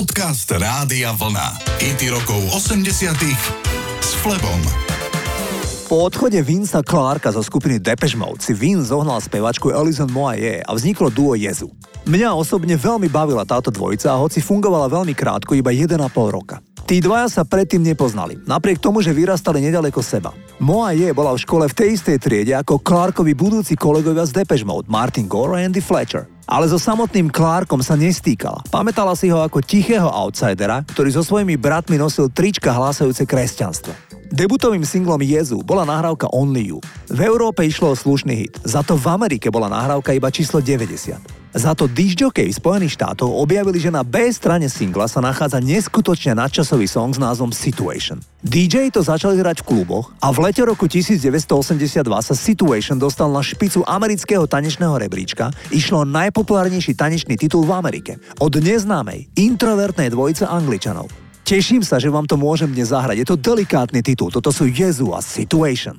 Podcast Rádia Vlna. IT rokov 80 s Flebom. Po odchode Vinca Clarka zo skupiny Depeche Mode si Vince zohnal spevačku Alison Moye a vzniklo duo Jezu. Mňa osobne veľmi bavila táto dvojica a hoci fungovala veľmi krátko, iba 1,5 roka. Tí dvaja sa predtým nepoznali, napriek tomu, že vyrastali nedaleko seba. Moa je bola v škole v tej istej triede ako Clarkovi budúci kolegovia z Depeche Mode, Martin Gore a Andy Fletcher. Ale so samotným Clarkom sa nestýkala. Pamätala si ho ako tichého outsidera, ktorý so svojimi bratmi nosil trička hlásajúce kresťanstvo. Debutovým singlom Jezu bola nahrávka Only You. V Európe išlo o slušný hit, za to v Amerike bola nahrávka iba číslo 90. Za to disjockey Spojených štátov objavili, že na B strane singla sa nachádza neskutočne nadčasový song s názvom Situation. DJ to začali hrať v kluboch a v lete roku 1982 sa Situation dostal na špicu amerického tanečného rebríčka, išlo najpopulárnejší tanečný titul v Amerike od neznámej, introvertnej dvojice Angličanov. Teším sa, že vám to môžem dnes zahrať. Je to delikátny titul, toto sú Jezu a Situation.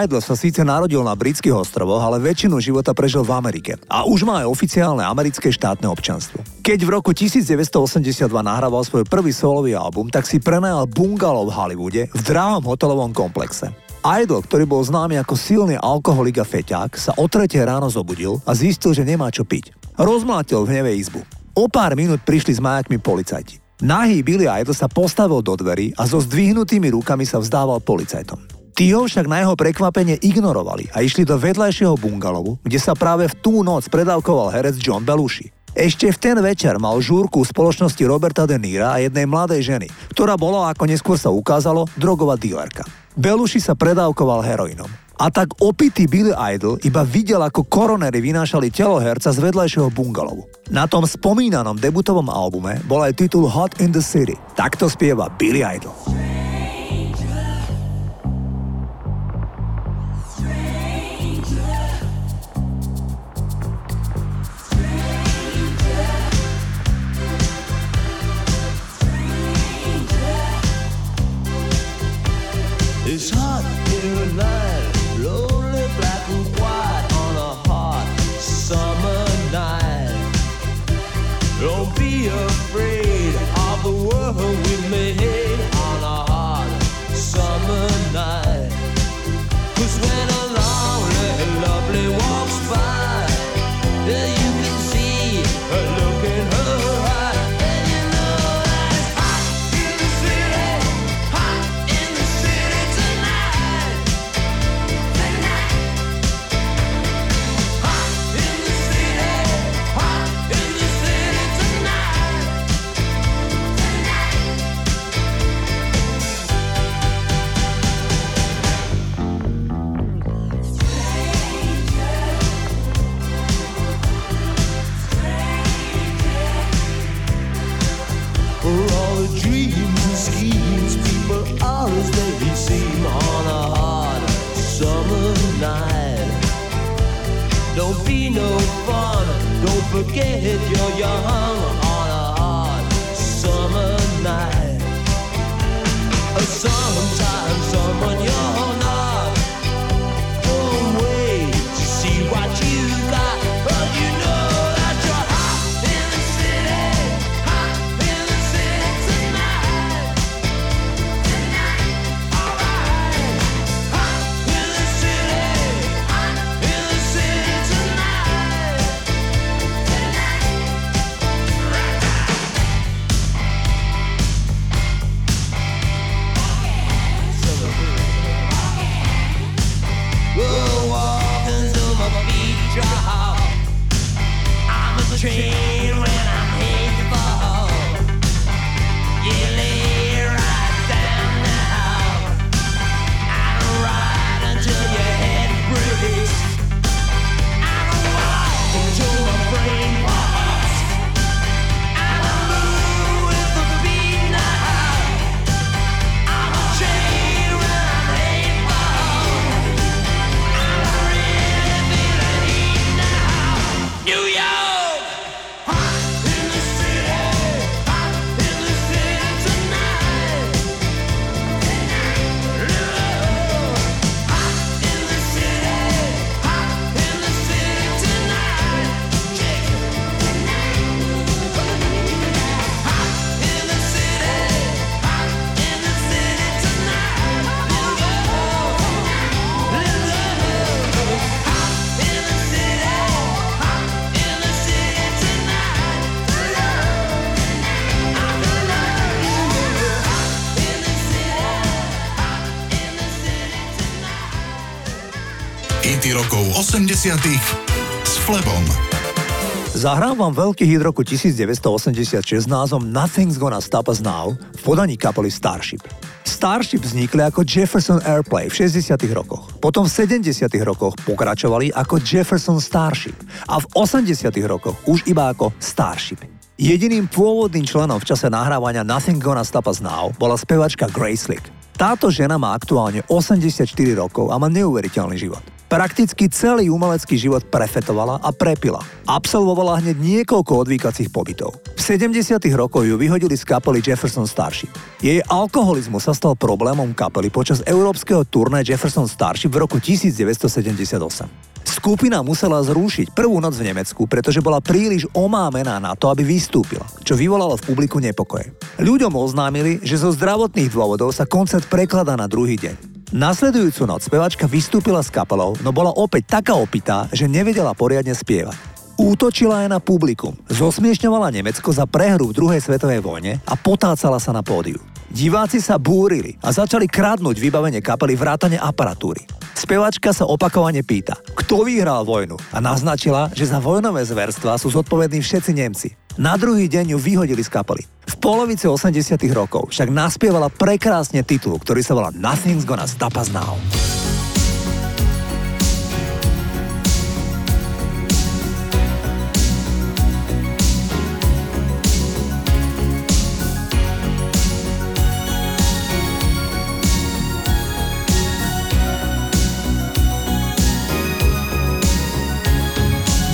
Idol sa síce narodil na britských ostrovoch, ale väčšinu života prežil v Amerike a už má aj oficiálne americké štátne občanstvo. Keď v roku 1982 nahrával svoj prvý solový album, tak si prenajal bungalow v Hollywoode v drahom hotelovom komplexe. Idol, ktorý bol známy ako silný alkoholik a feťák, sa o tretie ráno zobudil a zistil, že nemá čo piť. Rozmlátil v hneve izbu. O pár minút prišli s majakmi policajti. Nahý Billy Idol sa postavil do dverí a so zdvihnutými rukami sa vzdával policajtom. Tí ho však na jeho prekvapenie ignorovali a išli do vedľajšieho bungalovu, kde sa práve v tú noc predávkoval herec John Belushi. Ešte v ten večer mal žúrku spoločnosti Roberta De Nira a jednej mladej ženy, ktorá bola, ako neskôr sa ukázalo, drogová dílerka. Belushi sa predávkoval heroinom. A tak opitý Billy Idol iba videl, ako koronery vynášali telo herca z vedľajšieho bungalovu. Na tom spomínanom debutovom albume bol aj titul Hot in the City. Takto spieva Billy Idol. Train Hity rokov 80 s Flebom. Zahrám vám veľký hit roku 1986 s názvom Nothing's Gonna Stop Us Now v podaní kapely Starship. Starship vznikli ako Jefferson Airplay v 60 rokoch. Potom v 70 rokoch pokračovali ako Jefferson Starship a v 80 rokoch už iba ako Starship. Jediným pôvodným členom v čase nahrávania Nothing Gonna Stop Us Now bola spevačka Grace Slick. Táto žena má aktuálne 84 rokov a má neuveriteľný život. Prakticky celý umelecký život prefetovala a prepila. Absolvovala hneď niekoľko odvýkacích pobytov. V 70 rokoch ju vyhodili z kapely Jefferson Starship. Jej alkoholizmus sa stal problémom kapely počas európskeho turné Jefferson Starship v roku 1978. Skupina musela zrušiť prvú noc v Nemecku, pretože bola príliš omámená na to, aby vystúpila, čo vyvolalo v publiku nepokoje. Ľuďom oznámili, že zo zdravotných dôvodov sa koncert prekladá na druhý deň. Nasledujúcu noc spevačka vystúpila s kapelou, no bola opäť taká opitá, že nevedela poriadne spievať. Útočila aj na publikum, zosmiešňovala Nemecko za prehru v druhej svetovej vojne a potácala sa na pódiu. Diváci sa búrili a začali kradnúť vybavenie kapely vrátane aparatúry. Spevačka sa opakovane pýta, kto vyhral vojnu a naznačila, že za vojnové zverstva sú zodpovední všetci Nemci. Na druhý deň ju vyhodili z kapely. V polovici 80 rokov však naspievala prekrásne titul, ktorý sa volá Nothing's Gonna Stop Us Now.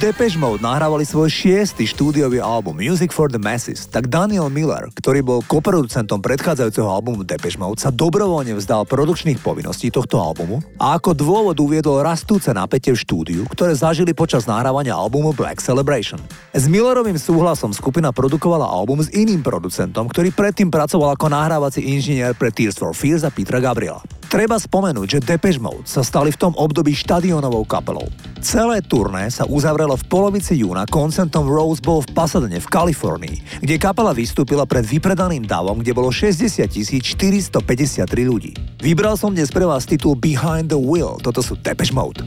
Depeche Mode nahrávali svoj šiestý štúdiový album Music for the Masses, tak Daniel Miller, ktorý bol koproducentom predchádzajúceho albumu Depeche Mode, sa dobrovoľne vzdal produkčných povinností tohto albumu a ako dôvod uviedol rastúce napätie v štúdiu, ktoré zažili počas nahrávania albumu Black Celebration. S Millerovým súhlasom skupina produkovala album s iným producentom, ktorý predtým pracoval ako nahrávací inžinier pre Tears for Fears a Petra Gabriela. Treba spomenúť, že Depeche Mode sa stali v tom období štadionovou kapelou. Celé turné sa uzavrelo v polovici júna koncertom Rose Bowl v Pasadene v Kalifornii, kde kapela vystúpila pred vypredaným davom, kde bolo 60 453 ľudí. Vybral som dnes pre vás titul Behind the Wheel, toto sú Depeche Mode.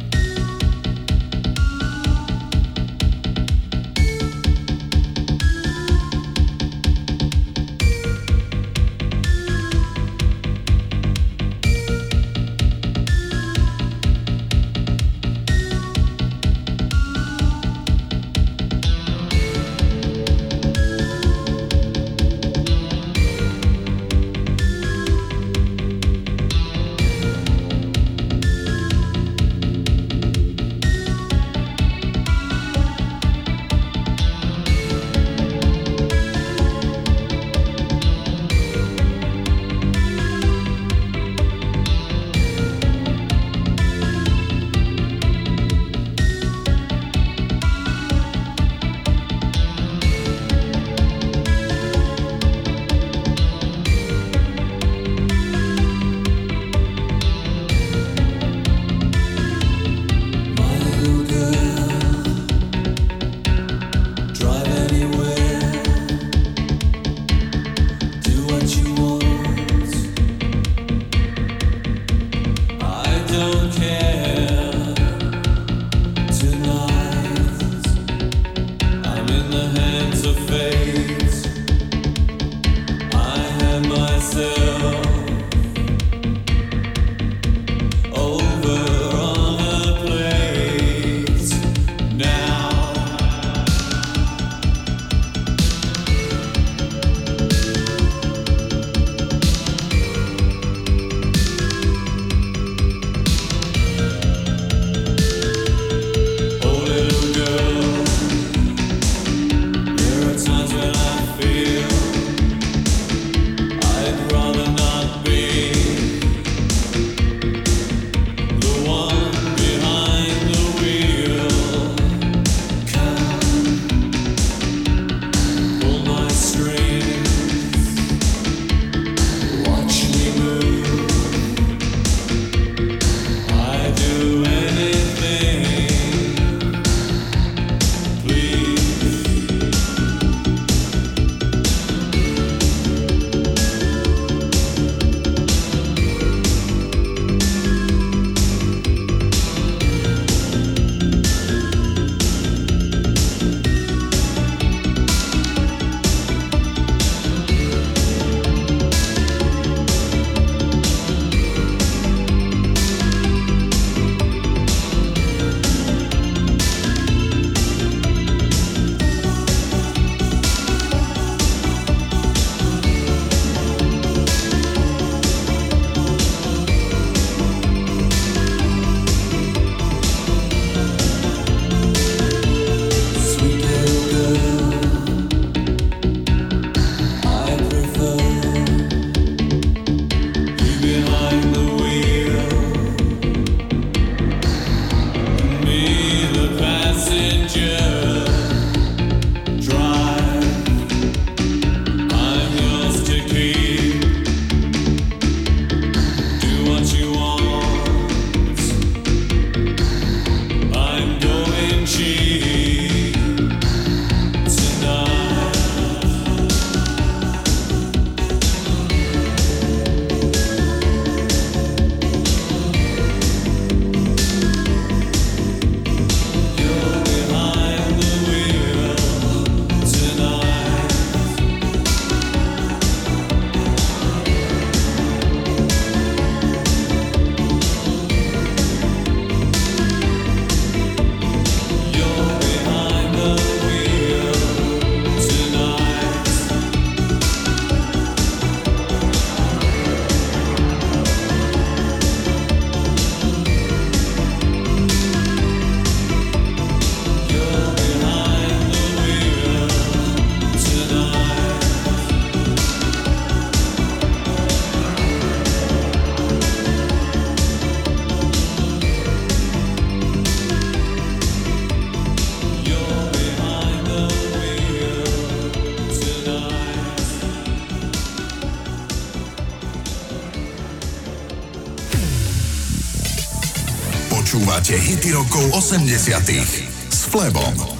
kids. Rokov 80 s Flebom.